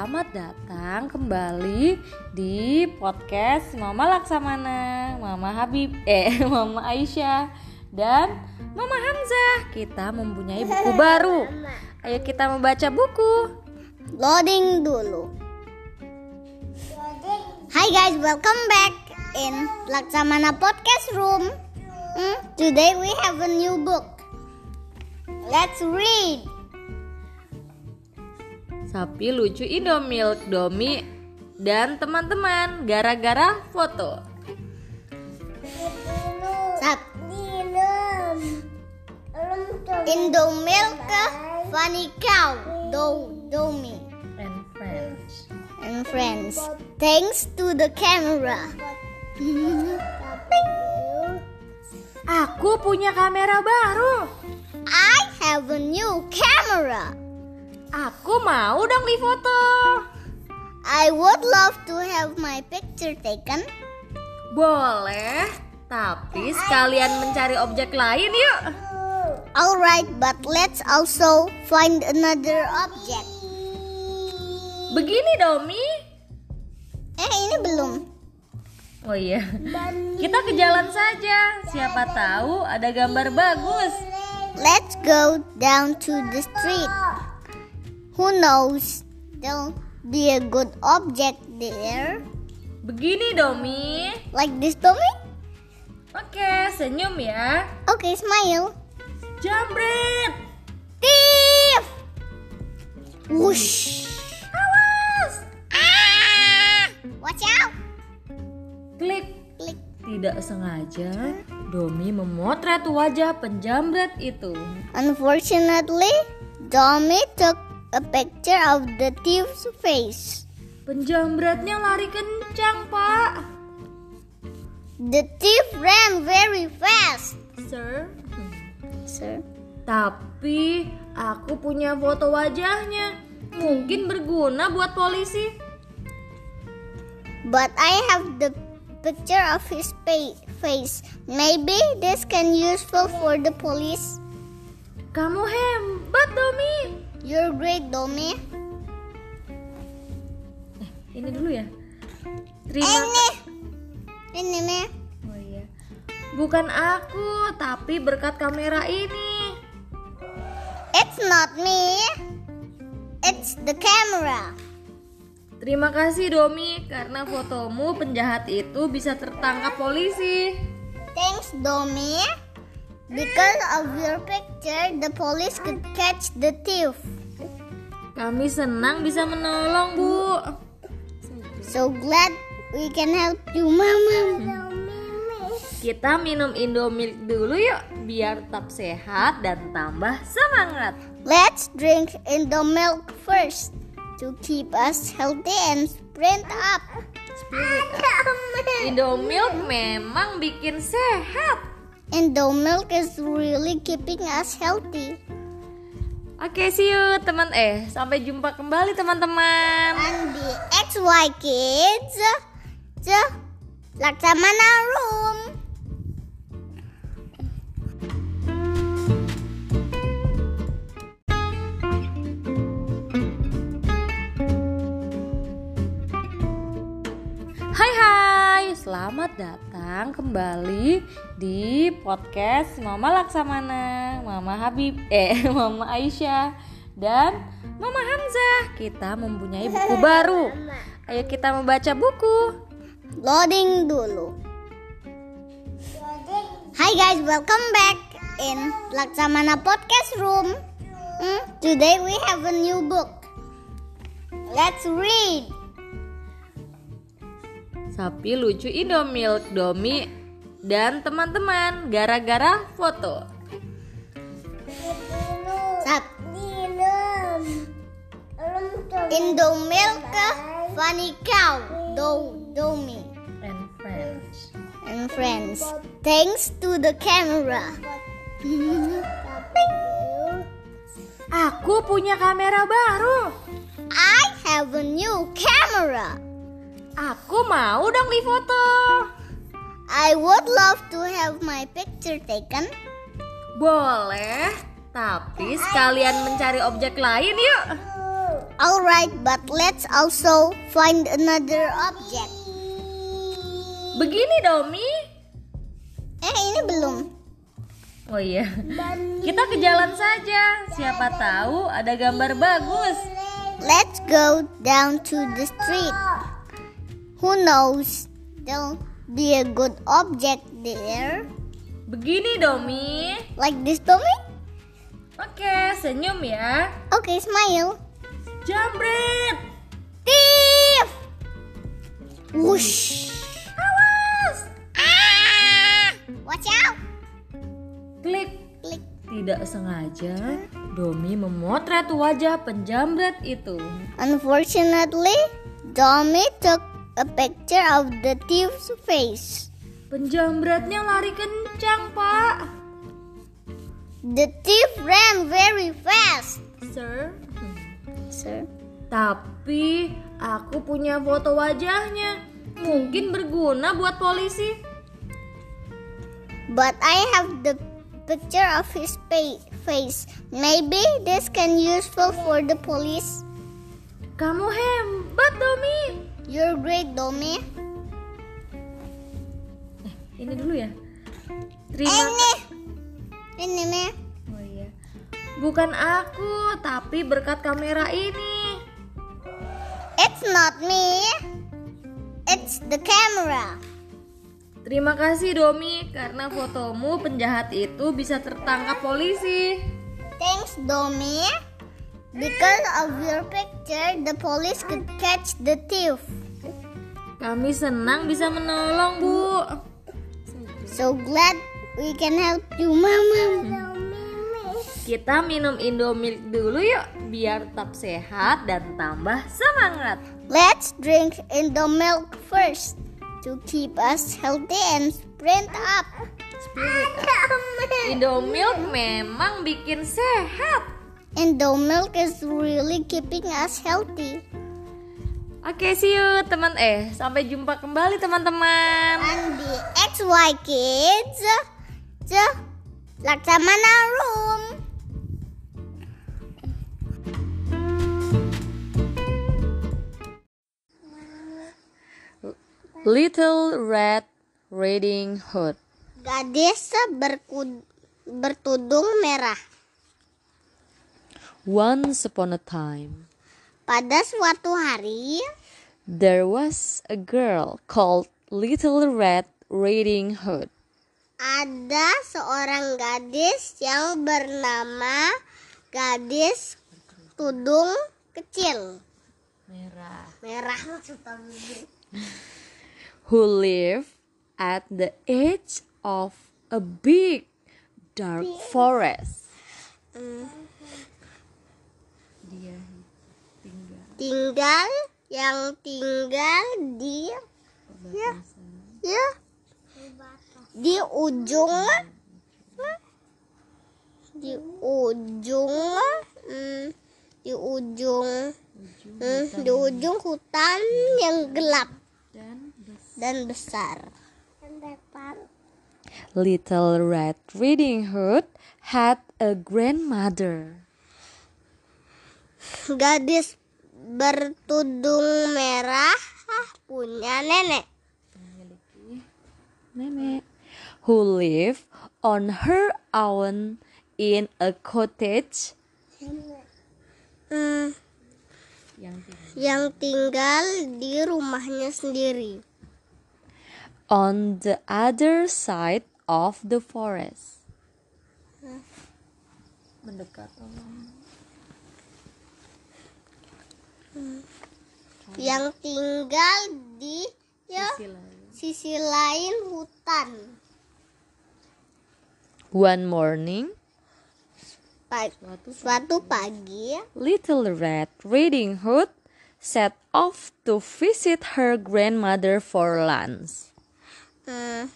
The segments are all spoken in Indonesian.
selamat datang kembali di podcast Mama Laksamana, Mama Habib, eh Mama Aisyah dan Mama Hamzah. Kita mempunyai buku baru. Ayo kita membaca buku. Loading dulu. Hi guys, welcome back in Laksamana Podcast Room. Hmm, today we have a new book. Let's read. Sapi lucu Indomilk, Domi dan teman-teman gara-gara foto. Sap. Indomilk, funny cow, do domi And friends. and friends. Thanks to the camera. Aku punya kamera baru. I have a new camera. Aku mau dong difoto. I would love to have my picture taken. Boleh, tapi sekalian mencari objek lain yuk. Alright, but let's also find another object. Begini Domi. Eh, ini belum. Oh iya. Kita ke jalan saja. Siapa tahu ada gambar bagus. Let's go down to the street. Who knows? There'll be a good object there. Begini Domi. Like this, Tommy? Oke, senyum ya. Okay, smile. Jambret. Thief! Whoosh! Awas. Ah! Watch out! Klik. Click. Tidak sengaja, Domi memotret wajah penjamret itu. Unfortunately, Tommy took a picture of the thief's face. Penjamretnya lari kencang, Pak. The thief ran very fast. Sir, Sir, tapi aku punya foto wajahnya. Mungkin berguna buat polisi. but I have the picture of his face. Maybe this can useful for the police. Kamu hebat, Domi. You're great, Domi. Ini dulu ya. Terima Ini, ini nih. Oh iya. Bukan aku, tapi berkat kamera ini. It's not me. It's the camera. Terima kasih Domi karena fotomu penjahat itu bisa tertangkap polisi. Thanks, Domi. Because of your picture, the police could catch the thief. Kami senang bisa menolong, Bu. So glad we can help you, Mama. Kita minum Indomilk dulu yuk biar tetap sehat dan tambah semangat. Let's drink in the milk first to keep us healthy and sprint up. Indomilk memang bikin sehat. And the milk is really keeping us healthy. Oke, see you teman eh sampai jumpa kembali teman-teman. And the XY kids, the Laksamana room. Hai hai, selamat datang kembali di podcast Mama Laksamana, Mama Habib, eh Mama Aisyah dan Mama Hamzah. Kita mempunyai buku baru. Ayo kita membaca buku. Loading dulu. Hi guys, welcome back in Laksamana Podcast Room. Hmm, today we have a new book. Let's read. Sapi lucu Indomilk, Domi dan teman-teman gara-gara foto. Indomilk, funny cow, do domi And friends. and friends. Thanks to the camera. Aku punya kamera baru. I have a new camera. Aku mau dong difoto. I would love to have my picture taken. Boleh, tapi sekalian mencari objek lain yuk. Alright, but let's also find another object. Begini Domi. Eh, ini belum. Oh iya. Kita ke jalan saja. Siapa tahu ada gambar bagus. Let's go down to the street. Who knows? There'll be a good object there. Begini Domi. Like this, Tommy? Oke, senyum ya. Okay, smile. Jambret. Thief! Whoosh! Awas. Ah! Watch out! Klik. Klik. Tidak sengaja, Domi memotret wajah penjamret itu. Unfortunately, Tommy took a picture of the thief's face. Penjamretnya lari kencang, Pak. The thief ran very fast. Sir, Sir, tapi aku punya foto wajahnya. Mungkin berguna buat polisi. but I have the picture of his face. Maybe this can useful for the police. Kamu hebat, Domi. You're great, Domi. Ini dulu ya. Terima Ini, ini nih. Oh iya. Bukan aku, tapi berkat kamera ini. It's not me. It's the camera. Terima kasih Domi karena fotomu penjahat itu bisa tertangkap polisi. Thanks, Domi. Because of your picture, the police could catch the thief. Kami senang bisa menolong, Bu. So glad we can help you, Mama. Kita minum Indomilk dulu yuk biar tetap sehat dan tambah semangat. Let's drink in the milk first to keep us healthy and sprint up. Indomilk memang bikin sehat. And the milk is really keeping us healthy. Oke, see you teman eh sampai jumpa kembali teman-teman. And the XY kids, the Laksamana room. Little Red Riding Hood. Gadis berkud, bertudung merah. Once upon a time, Pada suatu hari, there was a girl called Little Red Riding Hood. ada seorang gadis yang bernama gadis tudung kecil Merah. merah Who lived at the edge of a big dark forest. Dia tinggal yang tinggal di ya ya di ujung di ujung hmm, di ujung hmm, di ujung hutan yang gelap dan dan besar Little Red Riding Hood had a grandmother. gadis bertudung merah punya nenek. Nenek. Who lived on her own in a cottage. Hmm, yang tinggal. Yang tinggal di rumahnya sendiri. On the other side of the forest. Mendekat yang tinggal di ya sisi lain. hutan. One morning, Pa- suatu pagi. Little Red Riding Hood set off to visit her grandmother for lunch. hmm,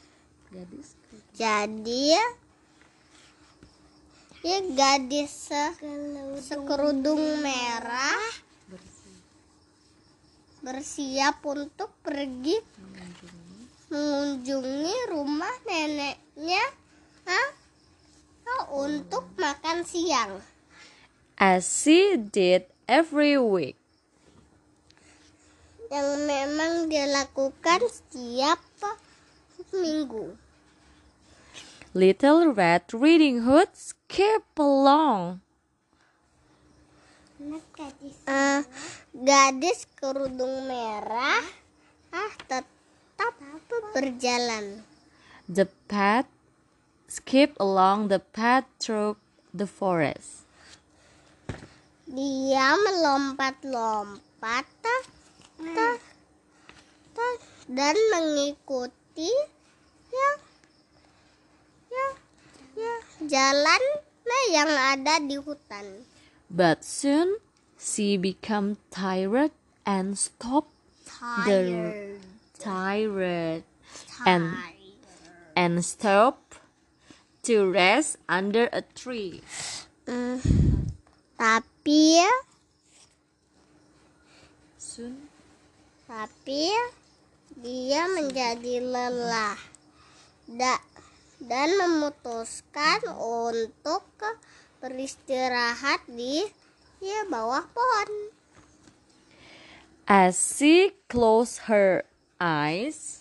jadi ya gadis se- sekerudung merah bersiap untuk pergi mengunjungi rumah neneknya Hah? Oh, untuk makan siang As she did every week. Yang memang dia lakukan setiap minggu. Little Red Riding Hood skipped along. Eh, gadis kerudung merah ah tetap berjalan. The path skipped along the path through the forest. Dia melompat-lompat dan mengikuti ya ya ya jalan yang ada di hutan. But soon she became tired and stopped Tired. tired and and stopped to rest under a tree. Hmm, tapi Soon tapi dia menjadi lelah da- dan memutuskan untuk beristirahat di ya bawah pohon. as she closed her eyes,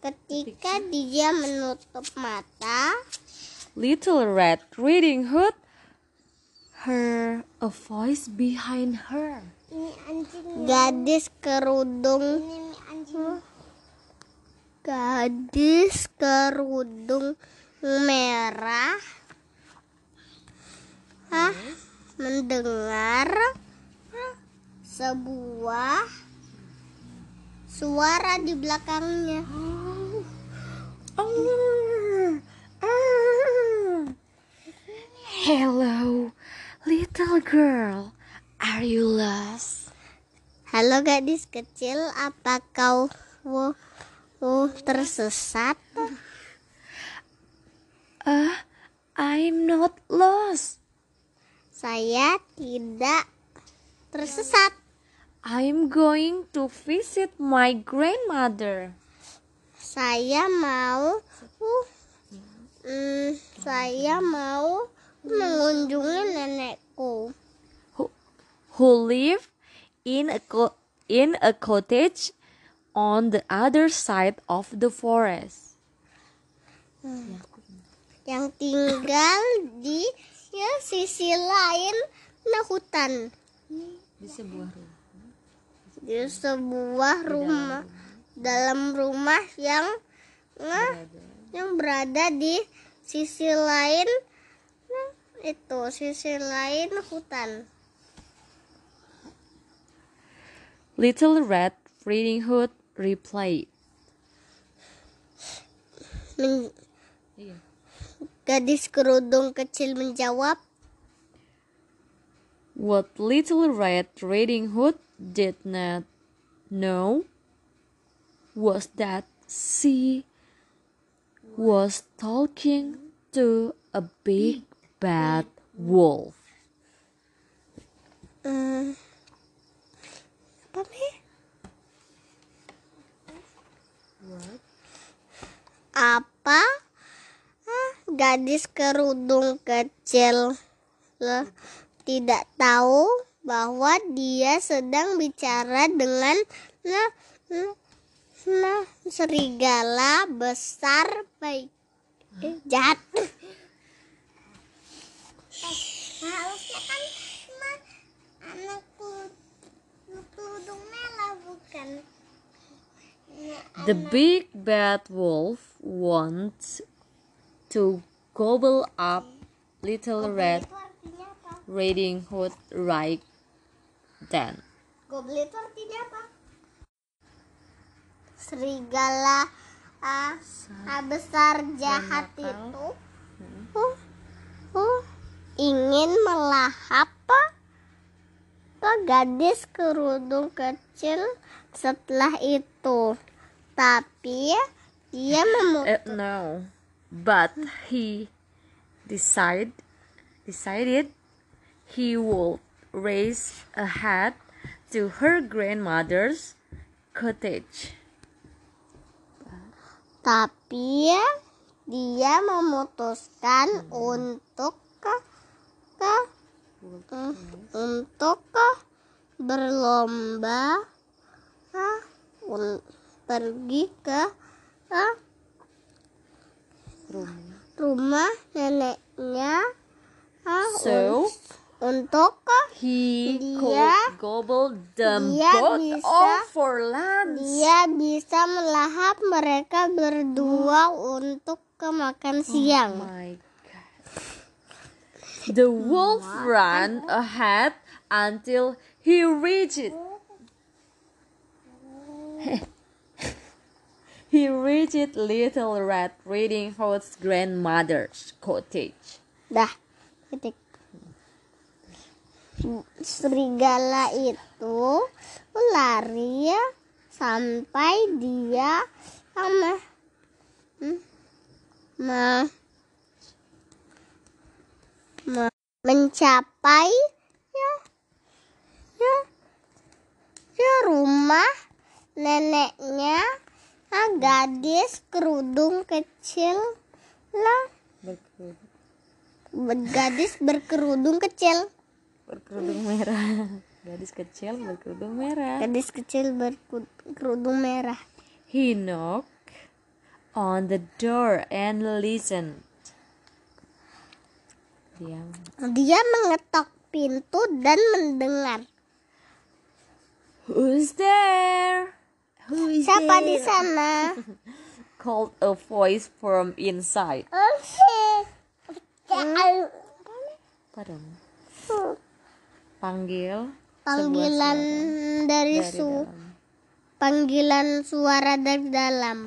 Ketika dia menutup mata, Little Red Riding Hood heard a voice behind her. gadis kerudung. Gadis kerudung merah. Ah, mendengar sebuah suara di belakangnya. Hello, little girl. Are you lost? Halo gadis kecil, apa kau uh, uh, tersesat? Uh, I'm not lost. Tidak tersesat. I'm going to visit my grandmother. Saya mau uh, mm, saya mau mengunjungi nenekku Who, who live in a co- in a cottage on the other side of the forest. yang tinggal di ya, sisi lain nah hutan. Di sebuah rumah. di sebuah rumah. dalam rumah yang nah, yang berada di sisi lain nah, itu sisi lain hutan. Little Red Riding Hood replied. Men- gadis kerudung kecil menjawab What Little Red Riding Hood did not know was that she was talking to a big bad wolf. "Eh, apa nih apa? Ah, gadis kerudung kecil. Le- tidak tahu bahwa dia sedang bicara dengan nah, nah, serigala besar baik. Eh, jahat. Harusnya kan cuma anak kerudung merah bukan. The big bad wolf wants to gobble up Little Red Riding Hood right then. Goblet itu artinya apa? Serigala ah, ah, besar jahat itu uh, uh, ingin melahap ke gadis kerudung kecil setelah itu. Tapi dia Uh, memutuskan no, but he decide decided he would raise ahead to her grandmother's cottage. tapi dia memutuskan untuk ke, ke Hmm, untuk ah, berlomba ah, un- pergi ke ah, Rumah. rumah neneknya ah, So un- untuk ah, he Dia- gobble them dia both bisa- all for lunch. dia bisa melahap mereka berdua untuk ke makan siang. my god. The wolf ran ahead until he reached he reached Little Red Riding Hood's grandmother's cottage. Dah, titik. Serigala itu lari ya sampai dia sama hmm, me- me- mencapai ya ya ya rumah neneknya ah, gadis kerudung kecil lah Berkerudung, gadis berkerudung kecil berkerudung merah. Gadis kecil berkerudung merah. gadis kecil berkerudung merah He knocked on the door and listened. Dia dia mengetok pintu dan mendengar Who's there? Who is siapa di sana Called a voice from inside. Pardon. Panggil. panggilan dari dari su dalam. panggilan suara dari dalam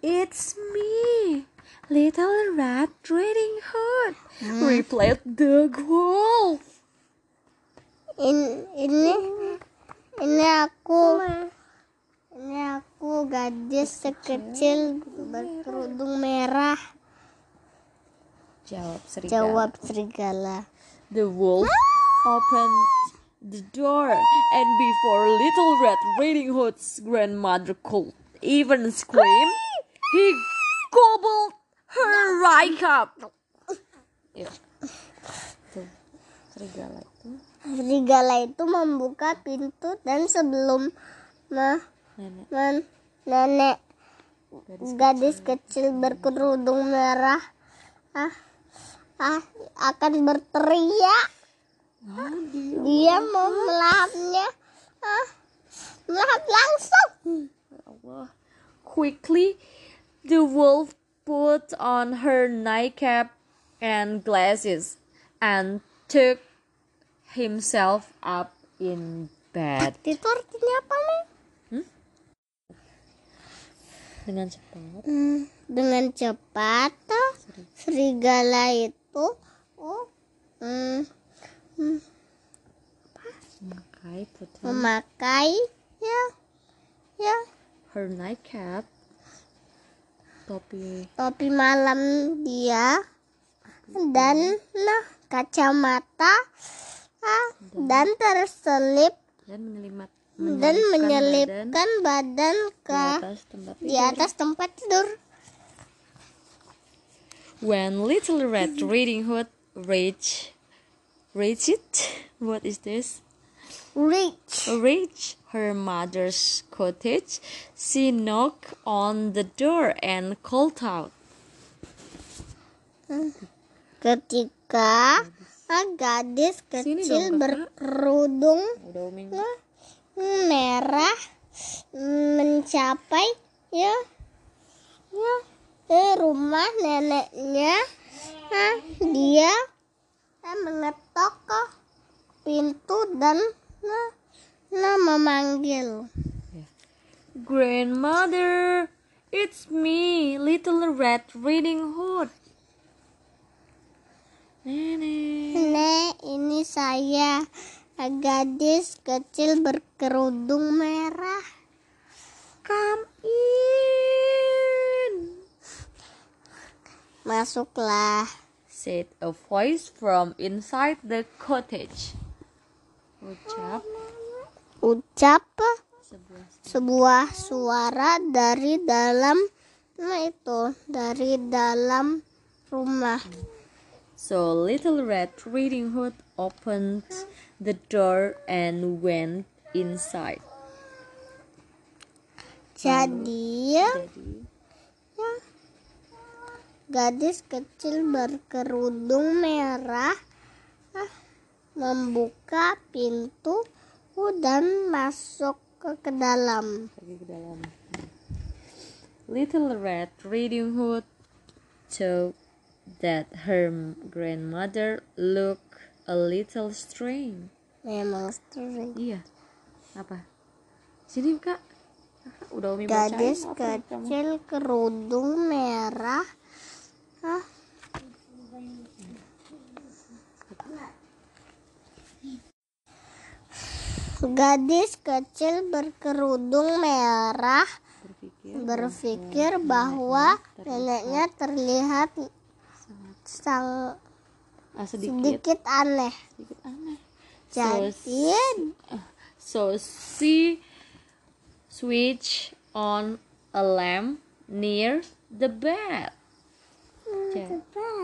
It's me, Little Red Riding Hood. Replied the wolf. In- ini ini aku ini aku gadis sekecil berkerudung merah Jawab serigala. jawab serigala The wolf opened the door, and before Little Red Riding Hood's grandmother could even scream, he gobbled her right up. Tuh, serigala itu serigala itu membuka pintu dan sebelum me- nenek. Men- nenek. Gadis gadis kecil. berkerudung merah. Ah, ah akan berteriak. Oh, dia. dia mau melahapnya. Ah, melahap langsung. Allah. Quickly, the wolf put on her nightcap and glasses and took himself up in bed. itu artinya apa nih Dengan cepat, Hmm, dengan cepat ah, serigala itu oh, hmm, memakai putri. memakai ya ya. Her nightcap, topi. Topi malam dia. Dan nah kacamata ah, dan terselip. dan menyelimat dan menyelipkan badan badan ke di atas tempat di tidur. atas tempat tidur. When Little Red Riding Hood reached, reached, what is this? Reach. reach her mother's cottage, she knocked on the door and called out. Ketika ah, gadis kecil berkerudung Udah. Merah mencapai ya ya ke rumah neneknya ah, dia ah, mengetok ke pintu dan nah, nah memanggil Grandmother, it's me, Little Red Riding Hood. Nenek. Nek, ini saya gadis kecil berkerudung merah. Come in, Masuklah. said a voice from inside the cottage. Ucap Ucap sebuah sebuah suara dari dalam nah itu dari dalam rumah. So Little Red Riding Hood opened the door and went inside. Jadi, Jadi, ya, gadis kecil berkerudung merah ah, membuka pintu dan masuk ke, ke dalam. pergi ke dalam. Little Red Riding Hood thought that her grandmother looked a little strange. Memang sering. Iya. Apa? Sini kak. Udah umi bacain Gadis apa kamu? kecil kerudung merah ah, Gadis kecil berkerudung merah Berpikir berpikir bahwa neneknya terlihat sang ah, sedikit sedikit aneh. sedikit aneh. Jadi, So she switch on a lamp near the bed. Ja-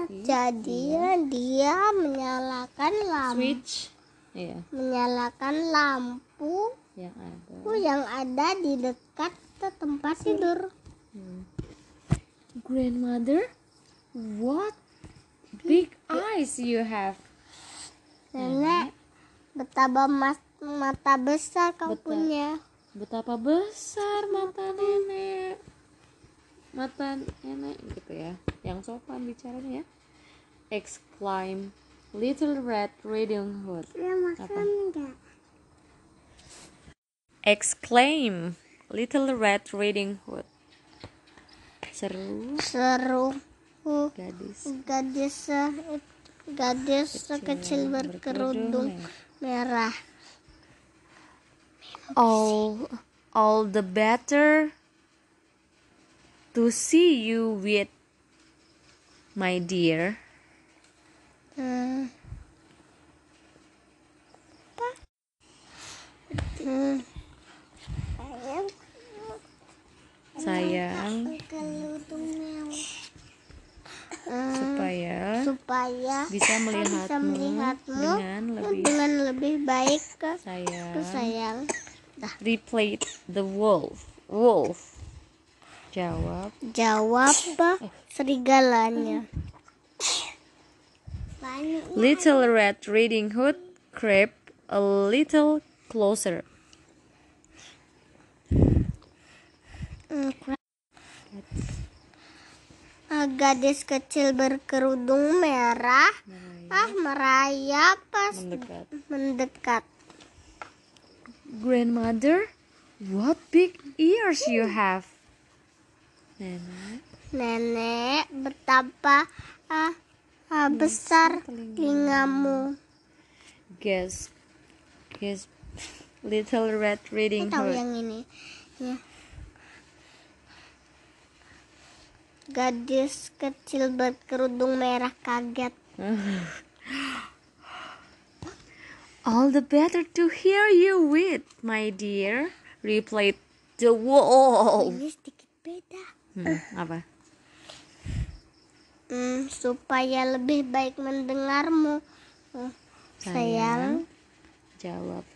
jadi dia menyalakan lampu, Switch, iya, menyalakan lampu yang ada. yang ada di dekat tempat tidur. Grandmother, what big eyes you have? Nenek, betapa mas, mata besar kau Beta- punya. Betapa besar mata nenek. Mata nenek gitu ya. Yang sopan bicaranya ya. Exclaim Little Red Riding Hood. Ya enggak? Exclaim Little Red Riding Hood. Seru Seru. Uh, gadis gadis gadis kecil berkerudung merah. all all the better to see you with my dear Hmm. Hmm. sayang Supaya supaya bisa bisa melihatmu melihatmu dengan lebih dengan lebih baik ke ke sayang. Sayang. replayed the wolf. Wolf. Jawab. Jawab serigalanya. Little Red Riding Hood crept a little closer. Hmm, Gadis kecil berkerudung merah ah merayap pas mendekat mendekat. Grandmother, what big ears you have. Nenek, Nenek, betapa ah, ah, besar telingamu. guess, guess, little red reading Tahu hood. yang ini. Ya. Gadis kecil berkerudung merah kaget. All the better to hear you with, my dear. Replied the wolf. Ini sedikit beda. Hmm, apa? Hmm, supaya lebih baik mendengarmu. Hmm, sayang, Jawab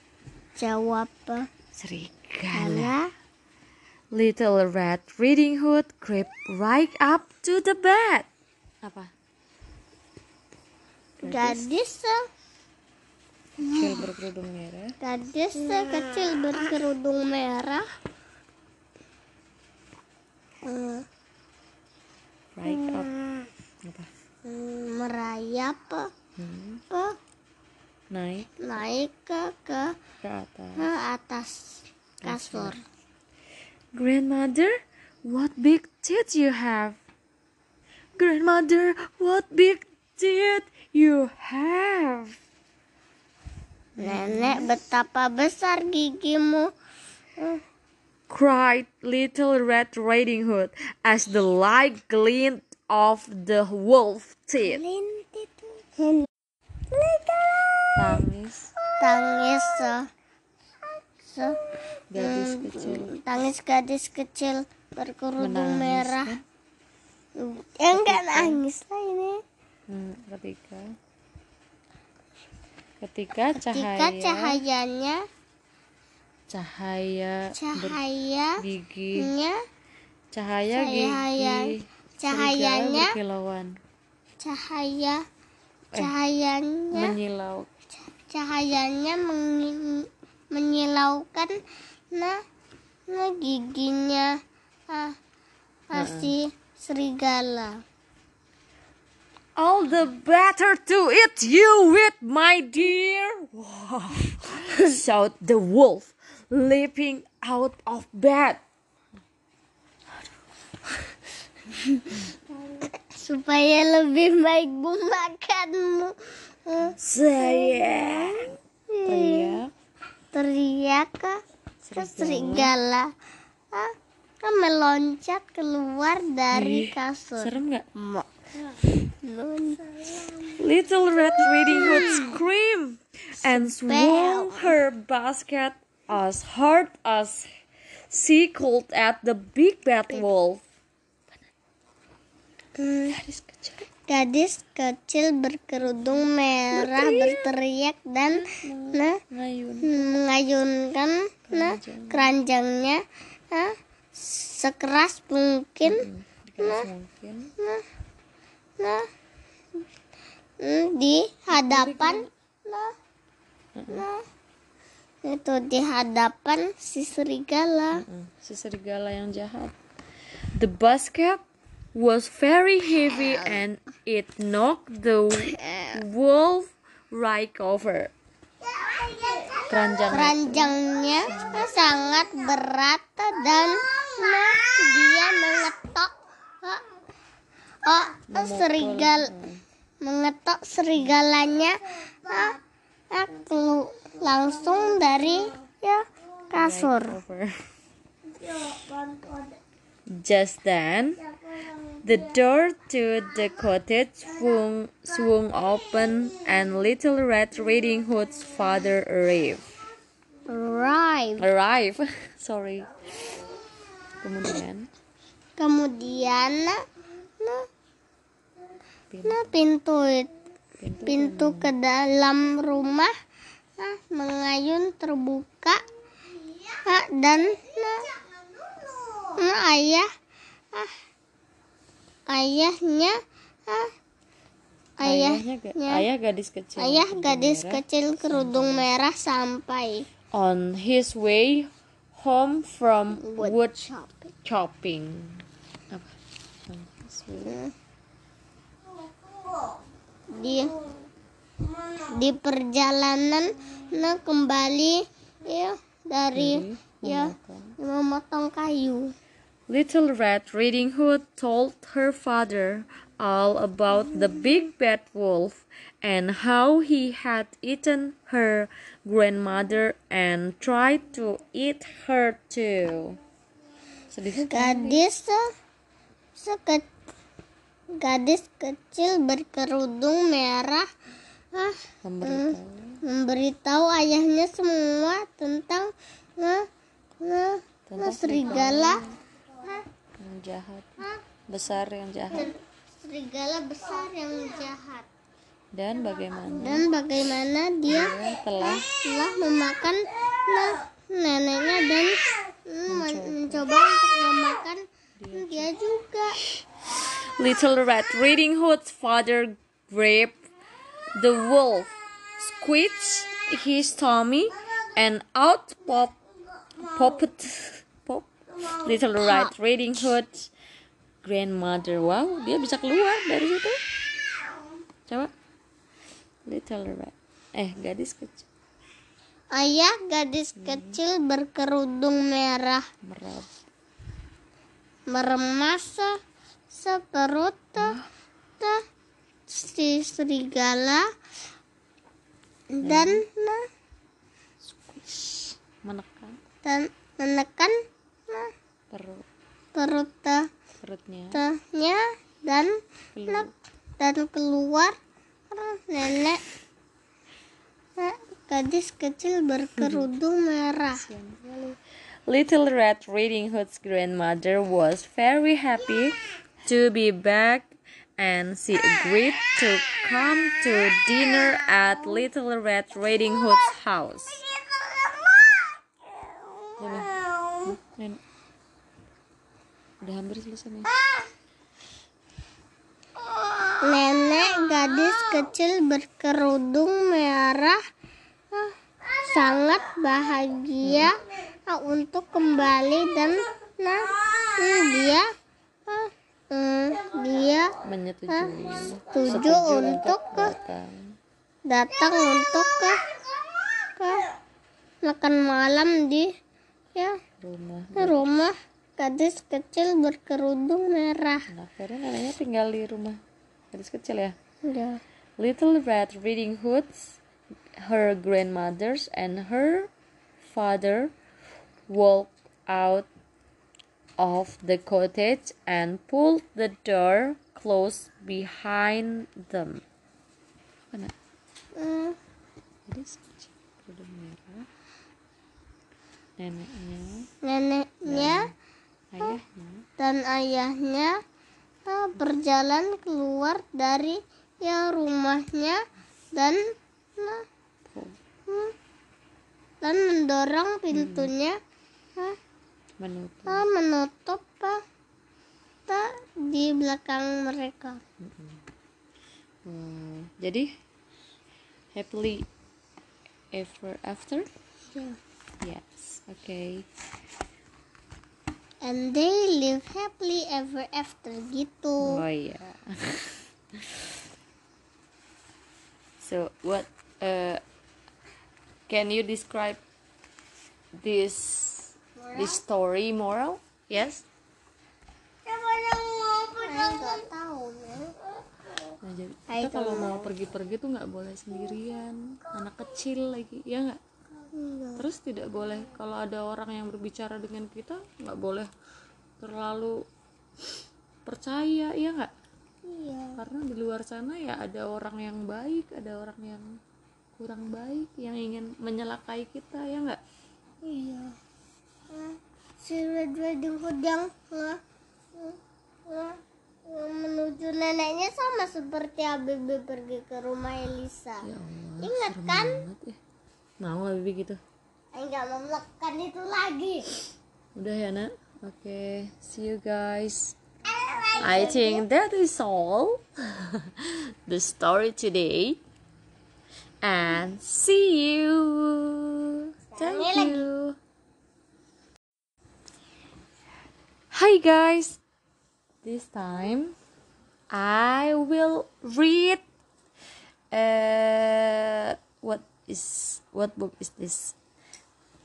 jawab eh, serigala. Little red reading hood crept right up to the bed. Apa? Gadis Kecil berkerudung merah. gadis kecil berkerudung merah. Right up. Apa? merayap eh, Hmm, eh, naik naik ke ke ke atas. ke atas kasur. Grandmother, what big teeth you have. Grandmother, what big teeth you have. Nenek, betapa besar gigimu. Cried little Red Riding Hood as the light gleamed off the wolf teeth. Tangis Tangis eh, se- gadis Hmm, kecil tangis gadis kecil berkerudung menangis. merah. kan? Ya enggak nangis lah ini. Hmm, ketika ketika Ketika cahaya cahayanya cahaya cahaya bergiginya cahaya Cahaya- gigi cahayanya berkilauan cahaya Eh. cahayanya menyilau cahayanya mengi- menyilaukan nah, nah giginya ah, ah, si serigala All the better to eat you with, my dear. Wow. Shout the wolf, leaping out of bed. supaya lebih baik memakanmu Eh, Sayang. Teriak. ke ke serigala ah, ah, meloncat keluar dari Ih, kasur Serem nggak? Little Red Riding Hood screamed and swung her basket as hard as she could at the big bad wolf. Kecil. Gadis kecil berkerudung merah berteriak dan nah Ngayun. mengayunkan nah keranjangnya nah, sekeras mungkin mungkin. nah hmm, di hadapan nah, nah itu di hadapan si serigala Si serigala yang jahat. The basket was very heavy and it knocked the wolf right over. Keranjang keranjangnya sangat berat dan nah dia mengetok oh, oh serigal mengetok serigalanya ah, kelu- langsung dari ya kasur. Just then, the door to the cottage swung, swung open and Little Red Riding Hood's father arrived. right Arrive, sorry. Kemudian, kemudian nah, nah, pintu, nah, pintu pintu ke dalam rumah ah, mengayun terbuka ah, dan nah, nah, ayah ah, ayahnya ah, ayahnya, ayah gadis kecil. ayah gadis merah, kecil kerudung merah sampai on his way home from Wood wood chopping. chopping. Apa? Way- di di perjalanan nah kembali ya dari ya memotong kayu Little Red Riding Hood told her father all about the big bad wolf and how he had eaten her grandmother and tried to eat her too. Gadis se- seke- gadis kecil berkerudung merah. Ah, memberitahu. memberitahu ayahnya semua tentang nah, nah, nah, serigala yang jahat, ah, besar yang jahat, serigala besar yang jahat. Dan bagaimana? Dan bagaimana dia dia telah telah memakan nah, neneknya dan mm, men- mencoba untuk memakan dia juga. Little Red Riding Hood's father grabbed the wolf, squeezed his tummy, and out pop, popped pop Little Red Riding Hood's grandmother. Wow, dia bisa keluar dari situ. Coba. Little Red. Eh, gadis kecil. ayah gadis kecil berkerudung merah Merab. meremas se- seperut te- te- si serigala dan nah, Menekan dan menekan nah, perut perut perutnya. tehnya dan Keluar. dan keluar. Nenek. Gadis kecil berkerudung merah. Little Red Riding Hood's grandmother was very happy to be back and she agreed to come to dinner at Little Red Riding Hood's house. Ini. Udah hampir selesai nih. Nenek gadis kecil berkerudung merah ah, sangat bahagia ah, untuk kembali dan nah hmm, dia ah, hmm, dia Menyetujui. setuju untuk ke datang. datang untuk ke ke makan malam di ya rumah. rumah gadis kecil berkerudung merah. Nah, akhirnya neneknya tinggal di rumah gadis kecil ya. Ya. Little Red Riding Hoods, her grandmothers, and her father walked out of the cottage and pulled the door close behind them. Mana? Gadis kecil kerudung merah. Neneknya, neneknya ayahnya, dan ayahnya ah, berjalan keluar dari ya rumahnya dan nah, hmm, dan mendorong pintunya menutup. ah, menutup ah, tak di belakang mereka. Hmm, jadi happily ever after? Ya. Yes. Okay. And they live happily ever after gitu. Oh iya. so what uh, can you describe this this story moral? Yes. Tahu. ya. Nah, jadi kita kalau mau pergi-pergi tuh nggak boleh sendirian, anak kecil lagi, ya nggak? Iya. Terus tidak boleh kalau ada orang yang berbicara dengan kita nggak boleh terlalu percaya, ya nggak? Iya. karena di luar sana ya ada orang yang baik ada orang yang kurang baik yang ingin menyelakai kita ya nggak Iya. Hood yang menuju neneknya sama seperti Abibi pergi ke rumah Elisa. ya Allah Ingat kan? banget ya mau nggak bibi gitu? Enggak melekan itu lagi. udah ya nak? Oke see you guys. I think that is all the story today. And see you. Thank you. Hi guys. This time I will read uh what is what book is this?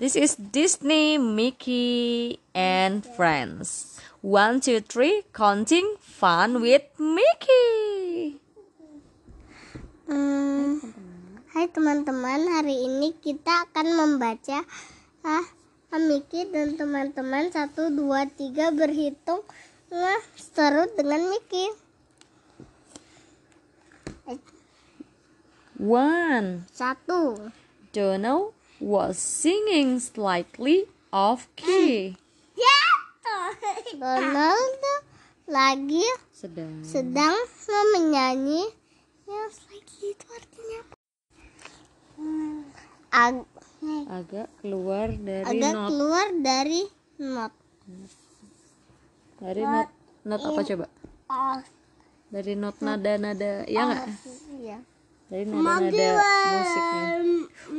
This is Disney Mickey and Friends. One two three counting fun with Mickey. Hmm, hai teman-teman, hari ini kita akan membaca ah Miki dan teman-teman. Satu dua tiga berhitung nah, seru dengan Miki. One. Satu, Donald was singing slightly off key. Donald lagi sedang. sedang menyanyi. Yang lagi itu artinya apa? Hmm, ag- agak keluar dari agak not. keluar dari not. dari not not. Apa coba? dari not nada nada ya nggak iya. Dari nada nada musiknya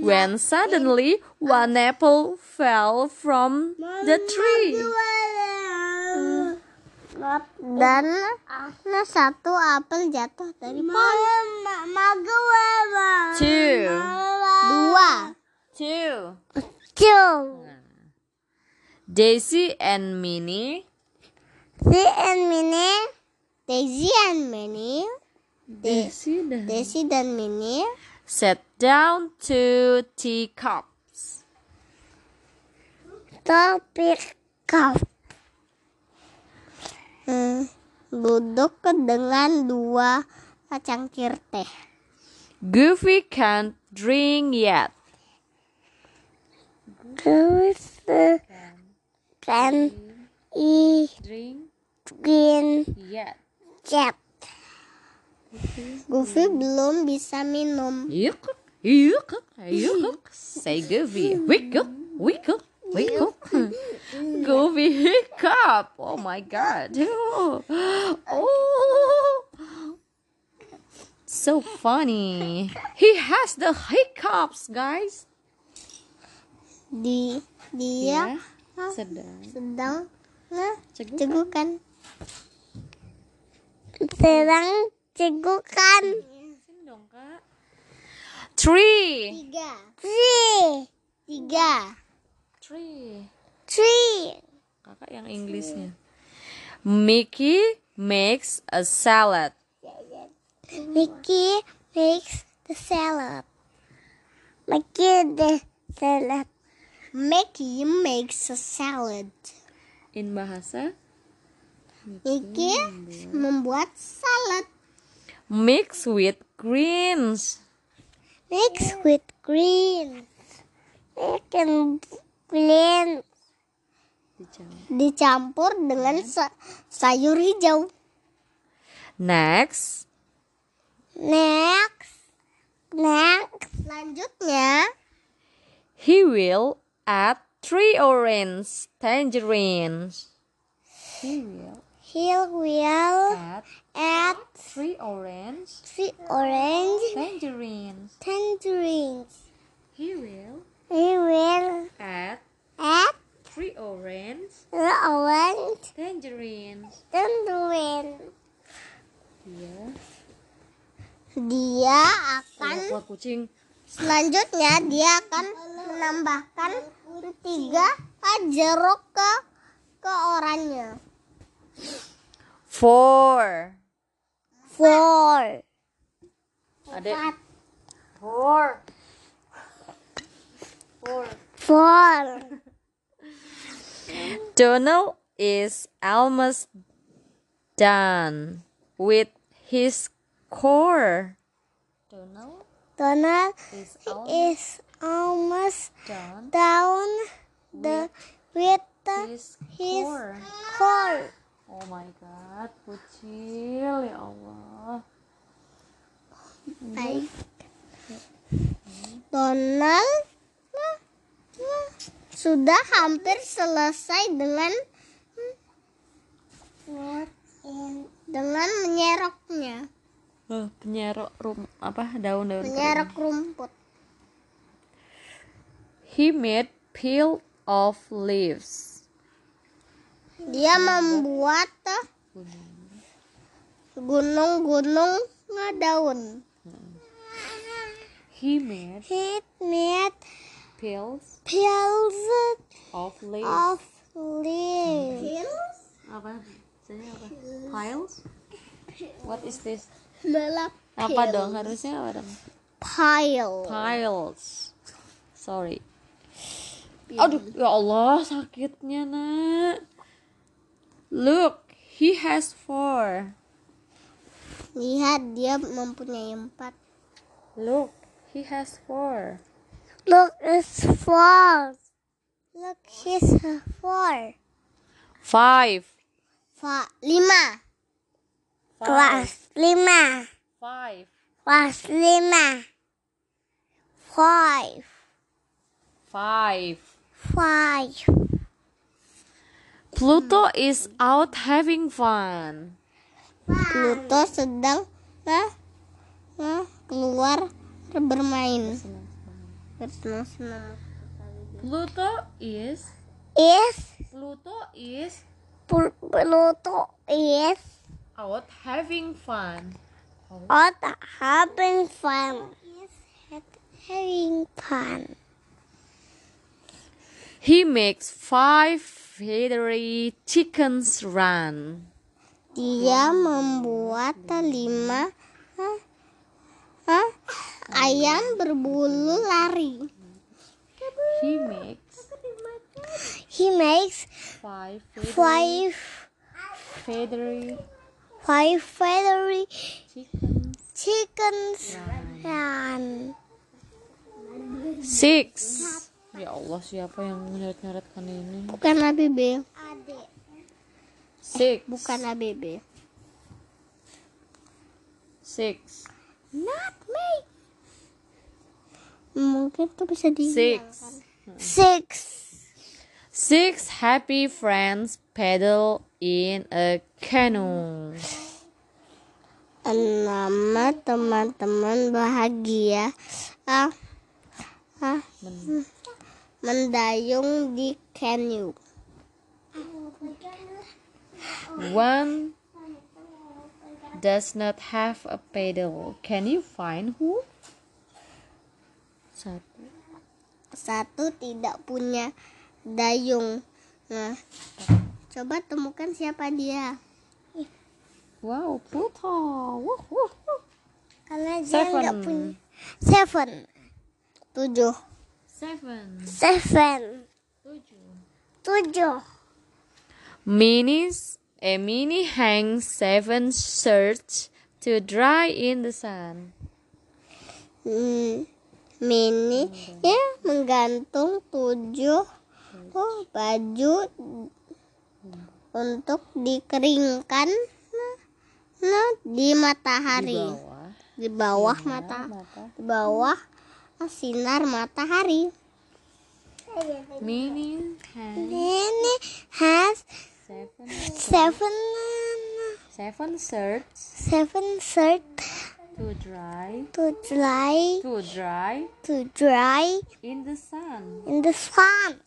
when suddenly one apple fell from the tree Dan satu apel jatuh dari pohon. two Dua. two Two. Daisy and Minnie Si and Minnie. Daisy and Minnie. Daisy dan Daisy dan Minnie. sat down to teacups Topik cup. Hmm, duduk dengan dua cangkir teh. Goofy can't drink yet kan i drink yet cat. Goofy belum bisa minum. Yuk, yuk, yuk. Say Goofy. Wake up, wake up, wake up. Goofy hiccup. Oh my god. Oh. So funny. He has the hiccups, guys. Di dia Ya, sedang sedang nah, cegukan. cegukan. Cegukan. Sini dong, Kak. Three. Tiga. Three. Tiga. Three. Three. Kakak yang Inggrisnya. Mickey makes a salad. Mickey makes the salad. Mickey the salad. Mickey makes a salad. In bahasa Mickey membuat salad. Mix with greens. Mix with green. Mix and green. Dicampur dengan sa- sayur hijau. Next, Next. Next. Selanjutnya, he will add three orange tangerines. He will he will add add three orange three orange tangerines. tangerines. He will He will add add three orange the orange tangerines. tangerine. Dia Dia akan keluar kucing. selanjutnya dia akan menambahkan tiga jeruk ke ke oranye. Four. Four. Adek. Four. Four. Four. Donald is almost done with his core. Donald Donald is almost is almost done down the with the, his his core. core. Oh my god, kucil ya Allah. Baik. Donald sudah hampir selesai dengan dengan menyeroknya, Oh, penyerok rum apa daun-daun kering. menyerok rumput. He made peel of leaves. Dia membuat eh, gunung-gunung daun. He made He made peels peels of leaves. of leaves. apa? Bacanya apa? Piles? What is this? Melap Apa dong? Harusnya apa dong? pile. Piles. Sorry. Aduh, ya Allah, sakitnya, Nak. Look, he has four. Lihat dia mempunyai empat. Look, he has four. Look, it's four. Look, he's four. Five. Fa lima. Five. Kelas lima. Five. Kelas lima. Five. Five. Five. Pluto is out having fun. Pluto sedang nah, nah, keluar bermain. Bersenang-senang. Pluto is Is Pluto is Pl- Pluto is out having fun. out having fun. Having fun. He makes five feathery chickens run. Dia membuat lima hah, hah, ayam berbulu lari. He makes He makes five feathery five feathery five feathery chickens. chickens run. Six. Ya Allah, siapa yang nyoret-nyoretkan ini? Bukan ABB. Six. Bukan ABB. Six. Not me. Mungkin tuh bisa Six. dihilangkan. Six. Six happy friends paddle in a canoe. Nama teman-teman bahagia ah, ah, mendayung di canoe. One does not have a paddle. Can you find who? Satu. Satu tidak punya dayung. Nah, coba temukan siapa dia. Wow, Pluto. Wuh, wuh, wuh. Karena dia Seven. nggak punya. Seven. Tujuh. Seven. Seven. Tujuh. Tujuh. Minis, a mini hangs seven shirts to dry in the sun. Hmm, mini ya menggantung tujuh oh, baju untuk dikeringkan nah, nah, di matahari Bawah. di bawah mata di bawah Oh, sinar matahari Mini hangs ini has seven seven seven shirts seven shirt to dry to dry to dry to dry in the sun. in the sun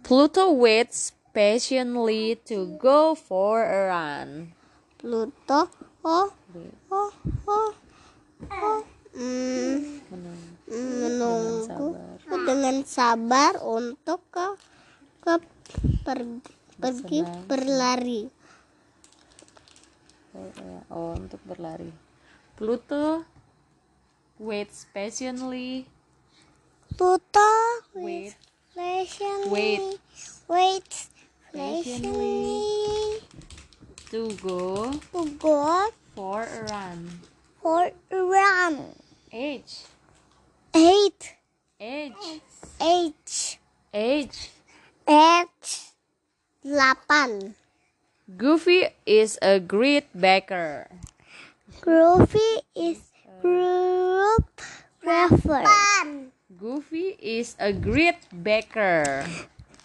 Pluto waits patiently to go for a run. Pluto oh oh oh oh hmm, menung- menunggu sabar. dengan sabar untuk ke ke per- pergi Bersenang. berlari Oh, ya. Oh, untuk berlari. Pluto waits patiently. Pluto Wait. patiently Wait. wait Patiently. patiently to go to go for a run. for a run Age, eight age, H age. H delapan Goofy is a great baker. Groovy is group refer Goofy is a great baker.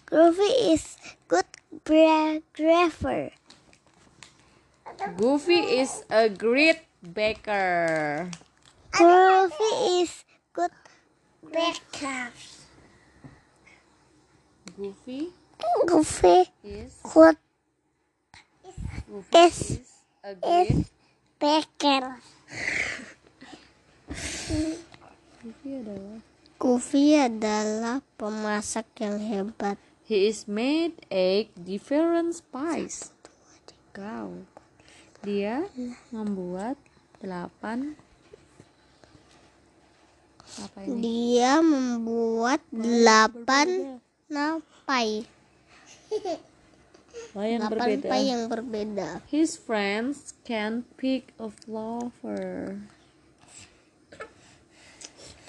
Groovy is good grapher. Goofy is a great baker. Groovy is good baker. Goofy Goofy is good Goofy Is- is a great baker. Goofy adalah Goofy adalah pemasak yang hebat. He is made eight different spice. Wow. Dia membuat delapan apa ini? Dia membuat delapan napai. Oh, yang Delapan berbeda. pai yang berbeda. His friends can pick a flower.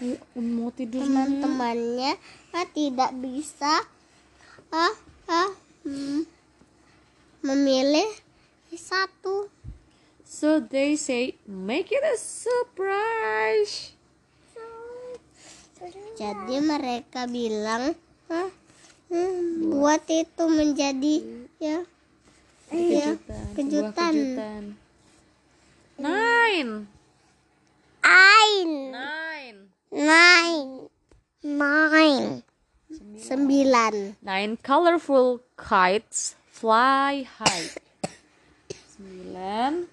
Ayo, mau tidur? Teman-temannya ah, tidak bisa ah, ah, hmm, memilih satu. So they say, make it a surprise. Jadi mereka bilang, hmm, buat itu menjadi ya, ya Kejutan. sebuah kejutan. kejutan. Nine. Ain, Nine. nine, nine, sembilan. Nine colorful kites fly high. Sembilan.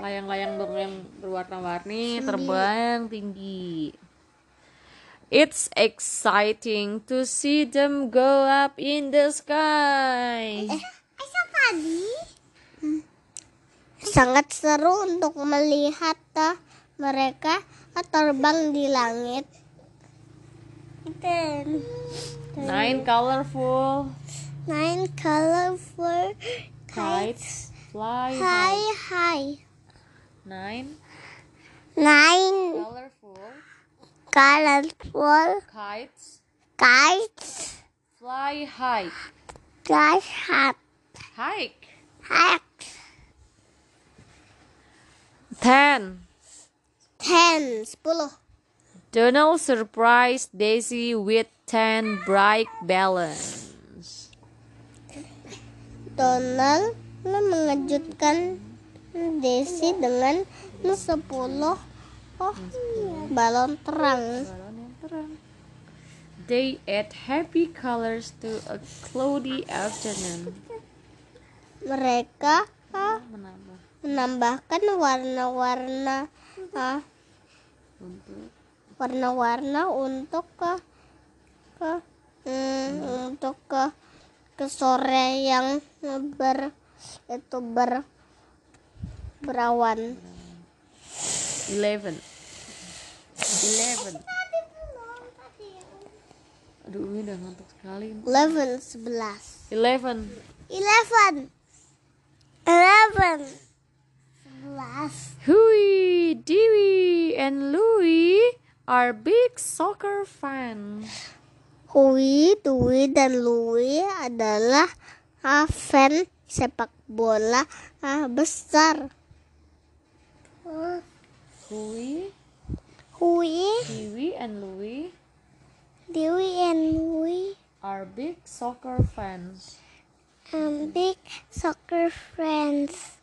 Layang-layang yang berwarna-warni terbang tinggi. It's exciting to see them go up in the sky. Sangat seru untuk melihat ah, mereka terbang di langit. Nine colorful Nine colorful kites fly high high. Nine Nine colorful colorful kites kites fly high. fly high Hike. Hike. Ten. ten sepuluh Donald surprised Daisy with ten bright balloons. Donald mengejutkan Daisy dengan 10 oh, balon terang. Balon yang terang. They add happy colors to a cloudy afternoon. Mereka ah, Menambah menambahkan warna-warna ah, warna-warna untuk ke ke hmm, untuk ke ke sore yang ber itu ber berawan. eleven. Eleven. Aduh, ini udah ngantuk sekali. Eleven sebelas. Eleven. Eleven. Eleven. Sebelas. Hui, Dewey, and Louie are big soccer fans. Hui, Dwi, dan Louis adalah ah, fan sepak bola ah, besar. Hui, Hui, Dewey, and Louie Dewi, and Louis are big soccer fans. um, big soccer friends.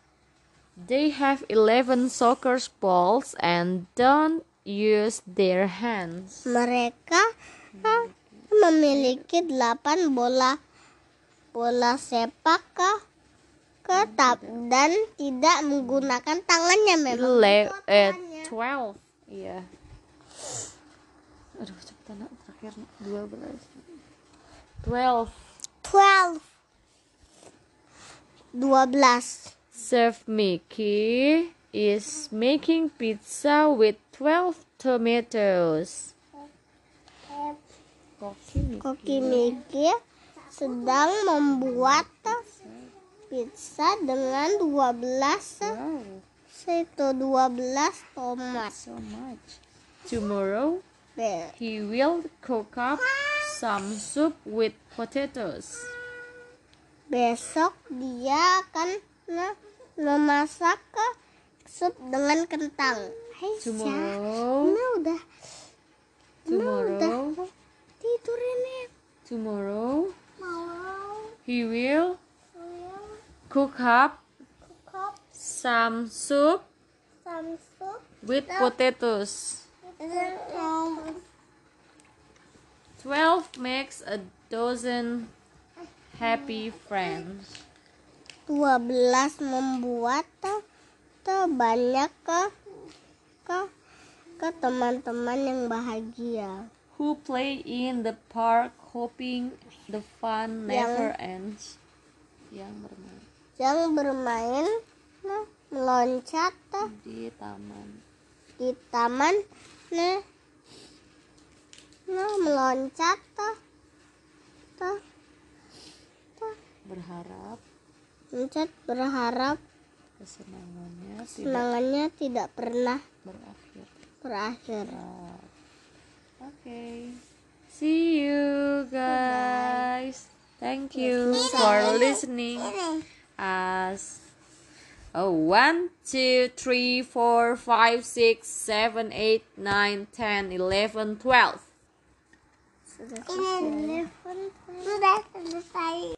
They have 11 soccer balls and don't use their hands. Mereka memiliki delapan bola bola sepak ke ketap dan tidak menggunakan tangannya memang. Le eh. 12. Iya. Aduh, cepetan nak. Terakhir 12. 12. Twelve. Dua belas. Chef Mickey is making pizza with 12 tomatoes. Koki Mickey. Sedang membuat pizza dengan 12 Wow, itu 12 tomat. so much. Tomorrow Be- he will cook up some soup with potatoes. Besok dia akan me- memasak sup dengan kentang. Hai. Tomorrow, Ini udah tomorrow, tidur ini. tomorrow Mau he will cook up some soup with potatoes. 12 makes a dozen happy friends. 12 membuat tuh, tuh banyak ke ke ke teman-teman yang bahagia. Who play in the park hoping the fun never ends. Yang bermain Yang bermain nah, meloncat tuh, di taman. di taman nah, nah meloncat tuh, tuh, tuh, Berharap meloncat berharap kesenangannya tidak senangannya tidak pernah berakhir. berakhir. Okay. See you guys. Thank you for listening. As oh one, two, three, four, five, six, seven, eight, nine, ten, eleven, twelve. Sudah selesai. Sudah selesai.